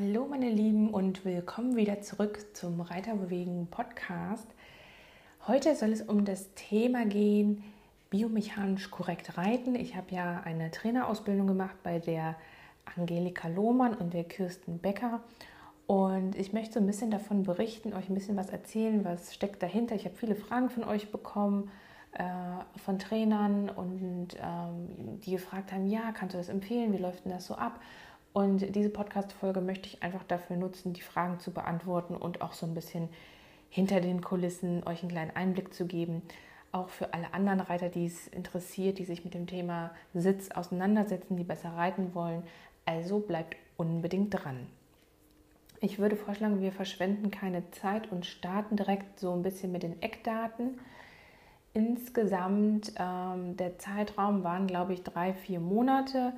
Hallo meine Lieben und willkommen wieder zurück zum Reiterbewegen Podcast. Heute soll es um das Thema gehen, biomechanisch korrekt reiten. Ich habe ja eine Trainerausbildung gemacht bei der Angelika Lohmann und der Kirsten Becker und ich möchte so ein bisschen davon berichten, euch ein bisschen was erzählen, was steckt dahinter. Ich habe viele Fragen von euch bekommen, äh, von Trainern und ähm, die gefragt haben, ja, kannst du das empfehlen, wie läuft denn das so ab? Und diese Podcast-Folge möchte ich einfach dafür nutzen, die Fragen zu beantworten und auch so ein bisschen hinter den Kulissen euch einen kleinen Einblick zu geben. Auch für alle anderen Reiter, die es interessiert, die sich mit dem Thema Sitz auseinandersetzen, die besser reiten wollen. Also bleibt unbedingt dran. Ich würde vorschlagen, wir verschwenden keine Zeit und starten direkt so ein bisschen mit den Eckdaten. Insgesamt ähm, der Zeitraum waren, glaube ich, drei, vier Monate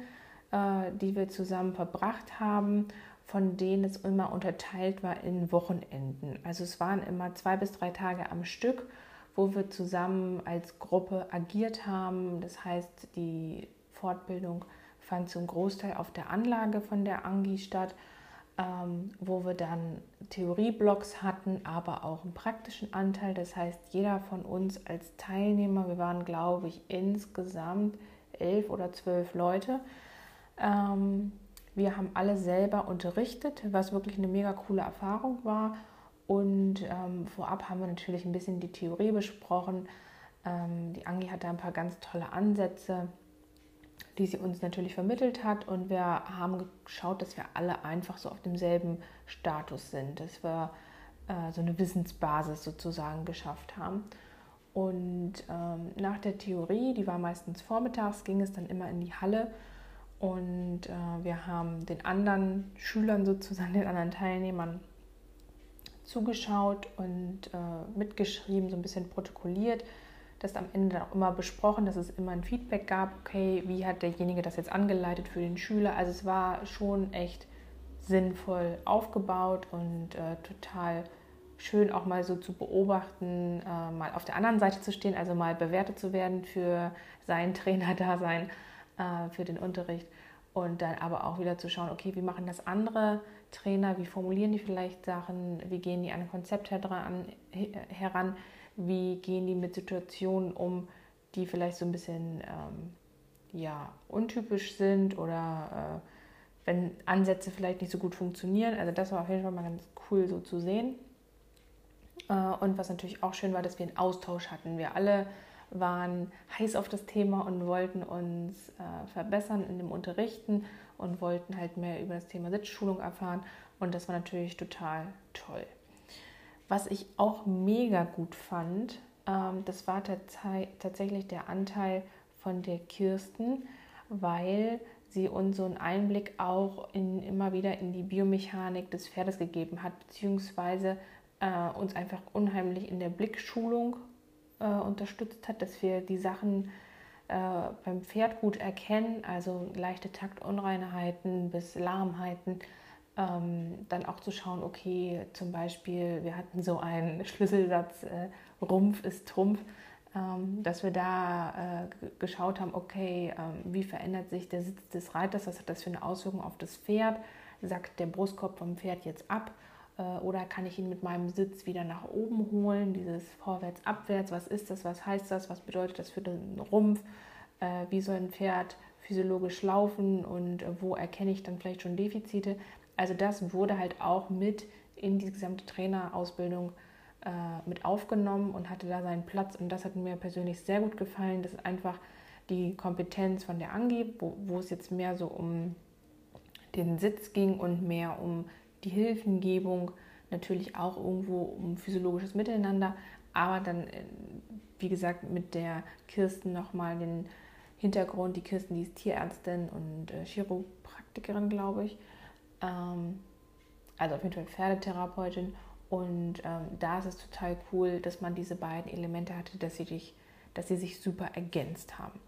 äh, die wir zusammen verbracht haben, von denen es immer unterteilt war in Wochenenden. Also es waren immer zwei bis drei Tage am Stück, wo wir zusammen als Gruppe agiert haben. Das heißt, die Fortbildung fand zum Großteil auf der Anlage von der Angi statt, ähm, wo wir dann Theorieblocks hatten, aber auch einen praktischen Anteil. Das heißt, jeder von uns als Teilnehmer, wir waren, glaube ich, insgesamt elf oder zwölf Leute, ähm, wir haben alle selber unterrichtet, was wirklich eine mega coole Erfahrung war. Und ähm, vorab haben wir natürlich ein bisschen die Theorie besprochen. Ähm, die Angi hatte ein paar ganz tolle Ansätze, die sie uns natürlich vermittelt hat. Und wir haben geschaut, dass wir alle einfach so auf demselben Status sind, dass wir äh, so eine Wissensbasis sozusagen geschafft haben. Und ähm, nach der Theorie, die war meistens vormittags, ging es dann immer in die Halle und äh, wir haben den anderen Schülern sozusagen, den anderen Teilnehmern zugeschaut und äh, mitgeschrieben, so ein bisschen protokolliert. Das am Ende dann auch immer besprochen, dass es immer ein Feedback gab, okay, wie hat derjenige das jetzt angeleitet für den Schüler. Also es war schon echt sinnvoll aufgebaut und äh, total schön auch mal so zu beobachten, äh, mal auf der anderen Seite zu stehen, also mal bewertet zu werden für sein Trainerdasein äh, für den Unterricht und dann aber auch wieder zu schauen, okay, wie machen das andere Trainer, wie formulieren die vielleicht Sachen, wie gehen die an ein Konzept heran, wie gehen die mit Situationen um, die vielleicht so ein bisschen ähm, ja, untypisch sind oder äh, wenn Ansätze vielleicht nicht so gut funktionieren. Also das war auf jeden Fall mal ganz cool so zu sehen. Äh, und was natürlich auch schön war, dass wir einen Austausch hatten. Wir alle waren heiß auf das Thema und wollten uns äh, verbessern in dem Unterrichten und wollten halt mehr über das Thema Sitzschulung erfahren. Und das war natürlich total toll. Was ich auch mega gut fand, ähm, das war tatsächlich der Anteil von der Kirsten, weil sie uns so einen Einblick auch in, immer wieder in die Biomechanik des Pferdes gegeben hat, beziehungsweise äh, uns einfach unheimlich in der Blickschulung äh, unterstützt hat, dass wir die Sachen äh, beim Pferd gut erkennen, also leichte Taktunreinheiten bis Lahmheiten. Ähm, dann auch zu schauen, okay, zum Beispiel, wir hatten so einen Schlüsselsatz, äh, Rumpf ist Trumpf, ähm, dass wir da äh, geschaut haben, okay, ähm, wie verändert sich der Sitz des Reiters, was hat das für eine Auswirkung auf das Pferd, sackt der Brustkorb vom Pferd jetzt ab oder kann ich ihn mit meinem Sitz wieder nach oben holen? Dieses Vorwärts, Abwärts, was ist das? Was heißt das? Was bedeutet das für den Rumpf? Äh, wie soll ein Pferd physiologisch laufen und äh, wo erkenne ich dann vielleicht schon Defizite? Also das wurde halt auch mit in die gesamte Trainerausbildung mit aufgenommen und hatte da seinen Platz. Und das hat mir persönlich sehr gut gefallen. Das ist einfach die Kompetenz von der Angi, wo, wo es jetzt mehr so um den Sitz ging und mehr um die Hilfengebung, natürlich auch irgendwo um physiologisches Miteinander, aber dann, äh, wie gesagt, mit der Kirsten nochmal den Hintergrund. Die Kirsten, die ist Tierärztin und äh, Chiropraktikerin, glaube ich. Ähm, also auf jeden Fall Pferdetherapeutin. Und ähm, da ist es total cool, dass man diese beiden Elemente hatte, dass sie, dich, dass sie sich super ergänzt haben.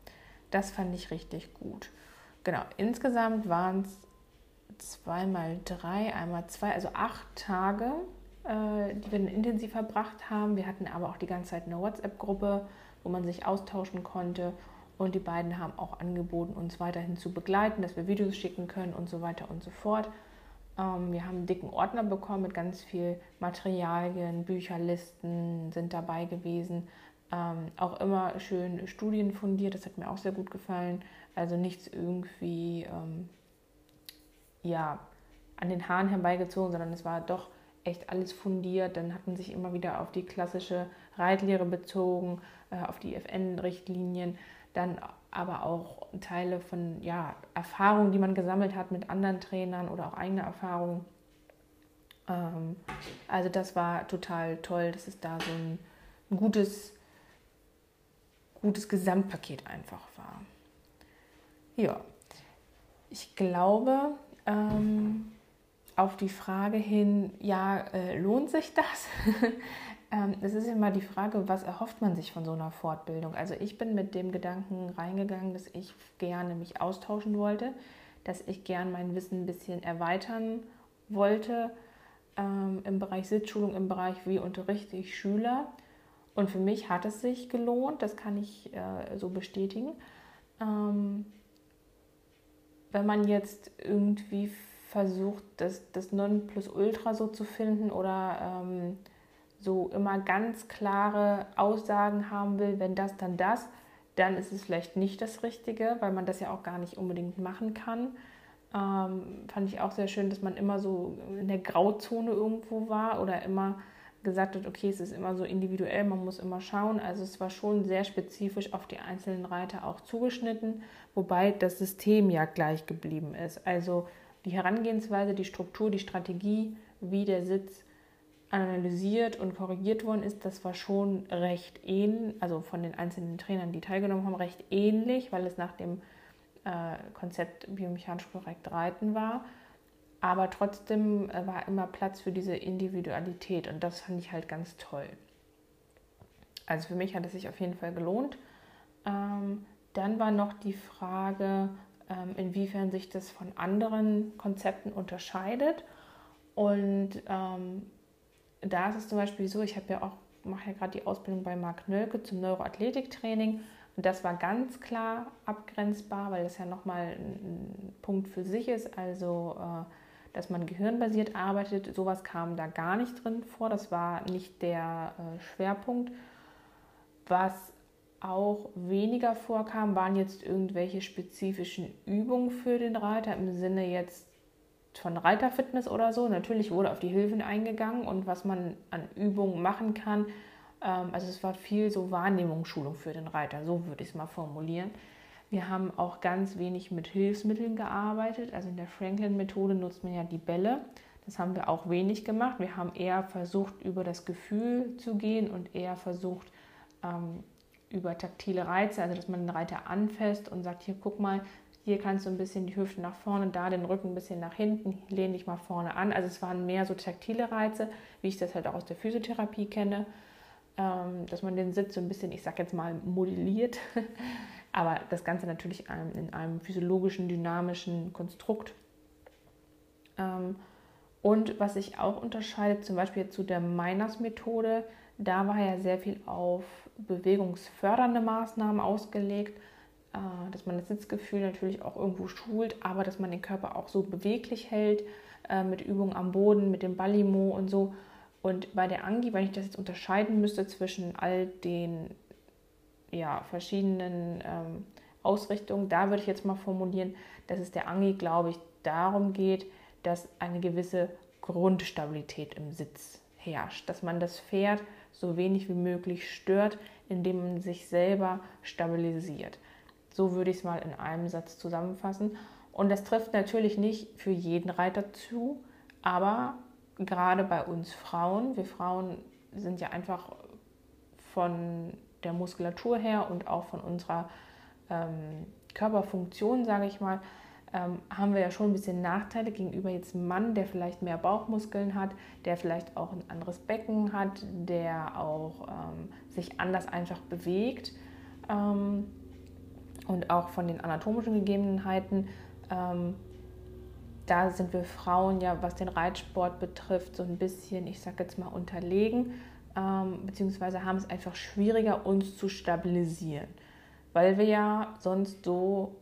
Das fand ich richtig gut. Genau, insgesamt waren es zweimal drei, einmal zwei, also acht Tage, äh, die wir dann intensiv verbracht haben. Wir hatten aber auch die ganze Zeit eine WhatsApp-Gruppe, wo man sich austauschen konnte. Und die beiden haben auch angeboten, uns weiterhin zu begleiten, dass wir Videos schicken können und so weiter und so fort. Ähm, wir haben einen dicken Ordner bekommen mit ganz viel Materialien, Bücherlisten sind dabei gewesen. Ähm, auch immer schön studienfundiert, das hat mir auch sehr gut gefallen. Also nichts irgendwie ähm, ja, an den Haaren herbeigezogen, sondern es war doch echt alles fundiert. Dann hat man sich immer wieder auf die klassische Reitlehre bezogen, äh, auf die FN-Richtlinien, dann aber auch Teile von ja, Erfahrungen, die man gesammelt hat mit anderen Trainern oder auch eigene Erfahrungen. Ähm, also das war total toll, dass es da so ein, ein gutes, gutes Gesamtpaket einfach war. Ja, ich glaube, ähm, auf die Frage hin, ja, äh, lohnt sich das? ähm, es ist immer die Frage, was erhofft man sich von so einer Fortbildung? Also ich bin mit dem Gedanken reingegangen, dass ich gerne mich austauschen wollte, dass ich gerne mein Wissen ein bisschen erweitern wollte ähm, im Bereich Sitzschulung, im Bereich, wie unterrichte ich Schüler. Und für mich hat es sich gelohnt, das kann ich äh, so bestätigen. Ähm, wenn man jetzt irgendwie versucht, das, das Nonplusultra so zu finden oder ähm, so immer ganz klare Aussagen haben will, wenn das, dann das, dann ist es vielleicht nicht das Richtige, weil man das ja auch gar nicht unbedingt machen kann. Ähm, fand ich auch sehr schön, dass man immer so in der Grauzone irgendwo war oder immer gesagt hat, okay, es ist immer so individuell, man muss immer schauen. Also es war schon sehr spezifisch auf die einzelnen Reiter auch zugeschnitten, wobei das System ja gleich geblieben ist. Also die Herangehensweise, die Struktur, die Strategie, wie der Sitz analysiert und korrigiert worden ist, das war schon recht ähnlich, also von den einzelnen Trainern, die teilgenommen haben, recht ähnlich, weil es nach dem äh, Konzept biomechanisch korrekt reiten war. Aber trotzdem äh, war immer Platz für diese Individualität und das fand ich halt ganz toll. Also für mich hat es sich auf jeden Fall gelohnt. Ähm, dann war noch die Frage, ähm, inwiefern sich das von anderen Konzepten unterscheidet. Und ähm, da ist es zum Beispiel so, ich habe ja auch, mache ja gerade die Ausbildung bei Marc Nölke zum Neuroathletiktraining. Und das war ganz klar abgrenzbar, weil das ja nochmal ein Punkt für sich ist. Also, äh, dass man gehirnbasiert arbeitet, sowas kam da gar nicht drin vor. Das war nicht der äh, Schwerpunkt. Was auch weniger vorkam, waren jetzt irgendwelche spezifischen Übungen für den Reiter im Sinne jetzt von Reiterfitness oder so. Natürlich wurde auf die Hilfen eingegangen und was man an Übungen machen kann. Ähm, also es war viel so Wahrnehmungsschulung für den Reiter, so würde ich es mal formulieren. Wir haben auch ganz wenig mit Hilfsmitteln gearbeitet. Also in der Franklin-Methode nutzt man ja die Bälle. Das haben wir auch wenig gemacht. Wir haben eher versucht, über das Gefühl zu gehen und eher versucht, ähm, über taktile Reize, also dass man den Reiter anfasst und sagt, hier guck mal, hier kannst du ein bisschen die Hüfte nach vorne, da den Rücken ein bisschen nach hinten, lehne dich mal vorne an. Also es waren mehr so taktile Reize, wie ich das halt auch aus der Physiotherapie kenne, ähm, dass man den Sitz so ein bisschen, ich sag jetzt mal, modelliert, aber das Ganze natürlich in einem physiologischen, dynamischen Konstrukt. Ähm, und was sich auch unterscheidet, zum Beispiel zu der Miners-Methode, da war ja sehr viel auf bewegungsfördernde Maßnahmen ausgelegt, äh, dass man das Sitzgefühl natürlich auch irgendwo schult, aber dass man den Körper auch so beweglich hält äh, mit Übungen am Boden, mit dem Ballimo und so. Und bei der Angi, wenn ich das jetzt unterscheiden müsste zwischen all den ja, verschiedenen ähm, Ausrichtungen, da würde ich jetzt mal formulieren, dass es der Angi, glaube ich, darum geht, dass eine gewisse Grundstabilität im Sitz herrscht, dass man das Pferd so wenig wie möglich stört, indem man sich selber stabilisiert. So würde ich es mal in einem Satz zusammenfassen. Und das trifft natürlich nicht für jeden Reiter zu, aber gerade bei uns Frauen, wir Frauen sind ja einfach von der Muskulatur her und auch von unserer ähm, Körperfunktion, sage ich mal, ähm, haben wir ja schon ein bisschen Nachteile gegenüber jetzt einem Mann, der vielleicht mehr Bauchmuskeln hat, der vielleicht auch ein anderes Becken hat, der auch ähm, sich anders einfach bewegt. Ähm, und auch von den anatomischen Gegebenheiten, ähm, da sind wir Frauen ja, was den Reitsport betrifft, so ein bisschen, ich sage jetzt mal, unterlegen, ähm, beziehungsweise haben es einfach schwieriger, uns zu stabilisieren, weil wir ja sonst so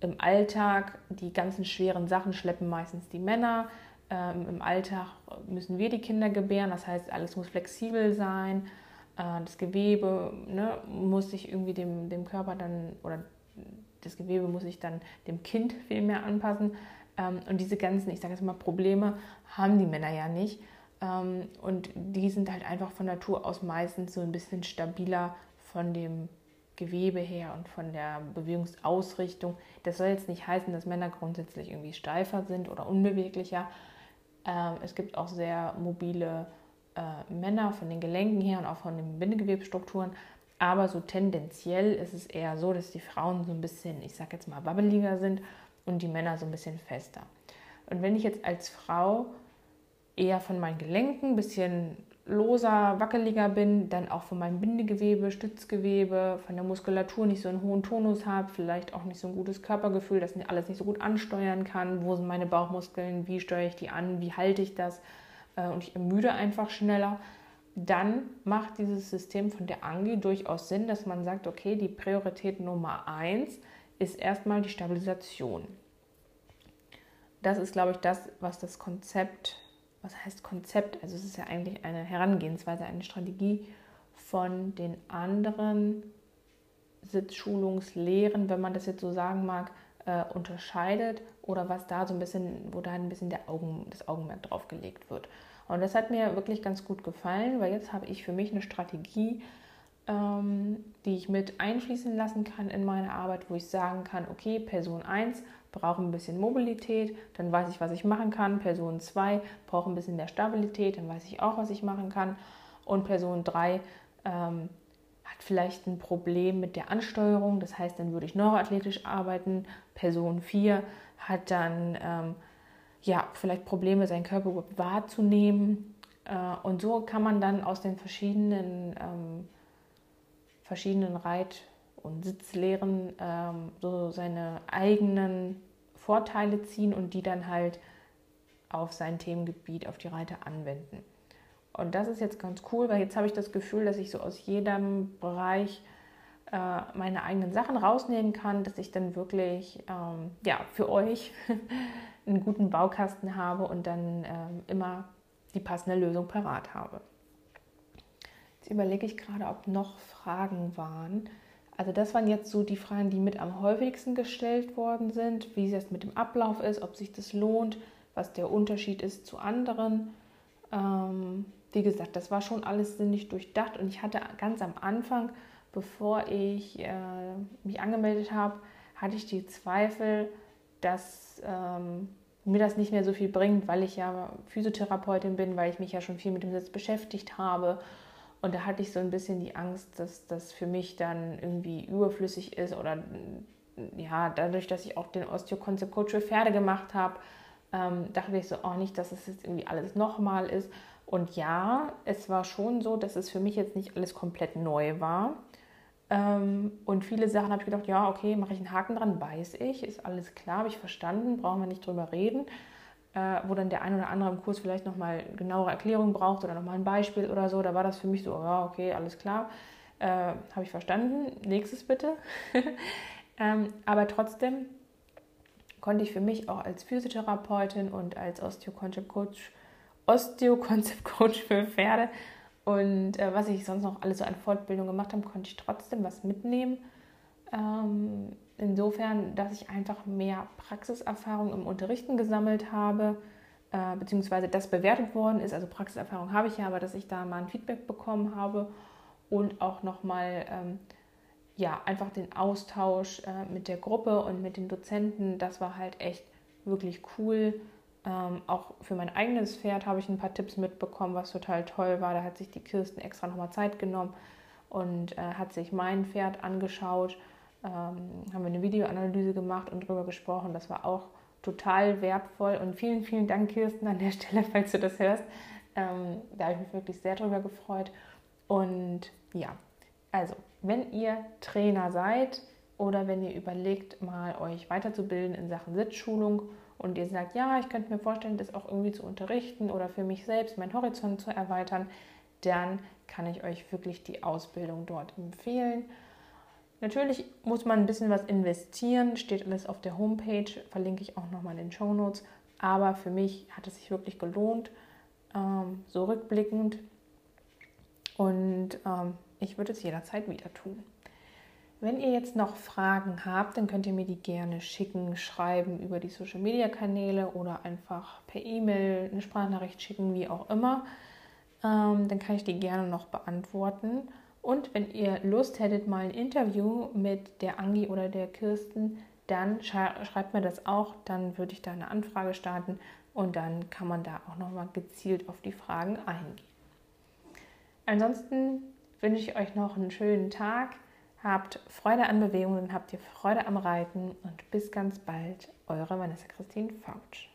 im Alltag die ganzen schweren Sachen schleppen meistens die Männer. Ähm, Im Alltag müssen wir die Kinder gebären, das heißt, alles muss flexibel sein. Äh, das Gewebe ne, muss sich irgendwie dem, dem Körper dann, oder das Gewebe muss sich dann dem Kind viel mehr anpassen. Ähm, und diese ganzen, ich sage jetzt mal, Probleme haben die Männer ja nicht. Ähm, und die sind halt einfach von Natur aus meistens so ein bisschen stabiler von dem Gewebe her und von der Bewegungsausrichtung. Das soll jetzt nicht heißen, dass Männer grundsätzlich irgendwie steifer sind oder unbeweglicher. Ähm, es gibt auch sehr mobile äh, Männer von den Gelenken her und auch von den Bindegewebsstrukturen. Aber so tendenziell ist es eher so, dass die Frauen so ein bisschen, ich sag jetzt mal, wabbeliger sind und die Männer so ein bisschen fester. Und wenn ich jetzt als Frau eher von meinen Gelenken ein bisschen loser, wackeliger bin, dann auch von meinem Bindegewebe, Stützgewebe, von der Muskulatur nicht so einen hohen Tonus habe, vielleicht auch nicht so ein gutes Körpergefühl, das alles nicht so gut ansteuern kann. Wo sind meine Bauchmuskeln? Wie steuere ich die an? Wie halte ich das? Äh, und ich ermüde einfach schneller. Dann macht dieses System von der Angi durchaus Sinn, dass man sagt, okay, die Priorität Nummer eins ist erstmal die Stabilisation. Das ist, glaube ich, das, was das Konzept was heißt Konzept? Also es ist ja eigentlich eine Herangehensweise, eine Strategie von den anderen Sitzschulungslehren, wenn man das jetzt so sagen mag, äh, unterscheidet oder was da so ein bisschen, wo da ein bisschen der Augen, das Augenmerk drauf gelegt wird. Und das hat mir wirklich ganz gut gefallen, weil jetzt habe ich für mich eine Strategie, ähm, die ich mit einfließen lassen kann in meine Arbeit, wo ich sagen kann, okay, Person 1 brauche ein bisschen Mobilität, dann weiß ich, was ich machen kann. Person 2 braucht ein bisschen mehr Stabilität, dann weiß ich auch, was ich machen kann. Und Person 3 ähm, hat vielleicht ein Problem mit der Ansteuerung, das heißt, dann würde ich neuroathletisch arbeiten. Person 4 hat dann ähm, ja, vielleicht Probleme, seinen Körper wahrzunehmen. Äh, und so kann man dann aus den verschiedenen, ähm, verschiedenen Reit- und Sitzlehren ähm, so seine eigenen Vorteile ziehen und die dann halt auf sein Themengebiet, auf die Reiter anwenden. Und das ist jetzt ganz cool, weil jetzt habe ich das Gefühl, dass ich so aus jedem Bereich äh, meine eigenen Sachen rausnehmen kann, dass ich dann wirklich ähm, ja, für euch einen guten Baukasten habe und dann ähm, immer die passende Lösung parat habe. Jetzt überlege ich gerade, ob noch Fragen waren. Also das waren jetzt so die Fragen, die mit am häufigsten gestellt worden sind, wie es mit dem Ablauf ist, ob sich das lohnt, was der Unterschied ist zu anderen. Ähm, wie gesagt, das war schon alles sinnig durchdacht und ich hatte ganz am Anfang, bevor ich äh, mich angemeldet habe, hatte ich die Zweifel, dass ähm, mir das nicht mehr so viel bringt, weil ich ja Physiotherapeutin bin, weil ich mich ja schon viel mit dem Sitz beschäftigt habe und da hatte ich so ein bisschen die Angst, dass das für mich dann irgendwie überflüssig ist oder ja, dadurch, dass ich auch den Osteo-Concept Coach Pferde gemacht habe, ähm, dachte ich so auch oh, nicht, dass es jetzt irgendwie alles nochmal ist. Und ja, es war schon so, dass es für mich jetzt nicht alles komplett neu war. Ähm, und viele Sachen habe ich gedacht, ja, okay, mache ich einen Haken dran, weiß ich, ist alles klar, habe ich verstanden, brauchen wir nicht drüber reden äh, wo dann der ein oder andere im Kurs vielleicht nochmal genauere Erklärungen braucht oder nochmal ein Beispiel oder so, da war das für mich so, ja, okay, alles klar, äh, habe ich verstanden, nächstes bitte. ähm, aber trotzdem konnte ich für mich auch als Physiotherapeutin und als Osteoconcept Coach, Osteoconcept Coach für Pferde und äh, was ich sonst noch alles so an Fortbildung gemacht habe, konnte ich trotzdem was mitnehmen. Ähm, insofern, dass ich einfach mehr Praxiserfahrung im Unterrichten gesammelt habe, äh, beziehungsweise das bewertet worden ist. Also Praxiserfahrung habe ich ja, aber dass ich da mal ein Feedback bekommen habe und auch nochmal ähm, ja, einfach den Austausch äh, mit der Gruppe und mit den Dozenten, das war halt echt wirklich cool. Ähm, auch für mein eigenes Pferd habe ich ein paar Tipps mitbekommen, was total toll war. Da hat sich die Kirsten extra nochmal Zeit genommen und äh, hat sich mein Pferd angeschaut haben wir eine Videoanalyse gemacht und darüber gesprochen. Das war auch total wertvoll und vielen, vielen Dank, Kirsten, an der Stelle, falls du das hörst. Ähm, da habe ich mich wirklich sehr darüber gefreut. Und ja, also, wenn ihr Trainer seid oder wenn ihr überlegt, mal euch weiterzubilden in Sachen Sitzschulung und ihr sagt, ja, ich könnte mir vorstellen, das auch irgendwie zu unterrichten oder für mich selbst meinen Horizont zu erweitern, dann kann ich euch wirklich die Ausbildung dort empfehlen. Natürlich muss man ein bisschen was investieren, steht alles auf der Homepage, verlinke ich auch nochmal in den Show Notes. Aber für mich hat es sich wirklich gelohnt, ähm, so rückblickend. Und ähm, ich würde es jederzeit wieder tun. Wenn ihr jetzt noch Fragen habt, dann könnt ihr mir die gerne schicken, schreiben über die Social Media Kanäle oder einfach per E-Mail eine Sprachnachricht schicken, wie auch immer. Ähm, dann kann ich die gerne noch beantworten. Und wenn ihr Lust hättet, mal ein Interview mit der Angi oder der Kirsten, dann schreibt mir das auch. Dann würde ich da eine Anfrage starten und dann kann man da auch nochmal gezielt auf die Fragen eingehen. Ansonsten wünsche ich euch noch einen schönen Tag. Habt Freude an Bewegungen, habt ihr Freude am Reiten und bis ganz bald, eure Vanessa Christine Fautsch.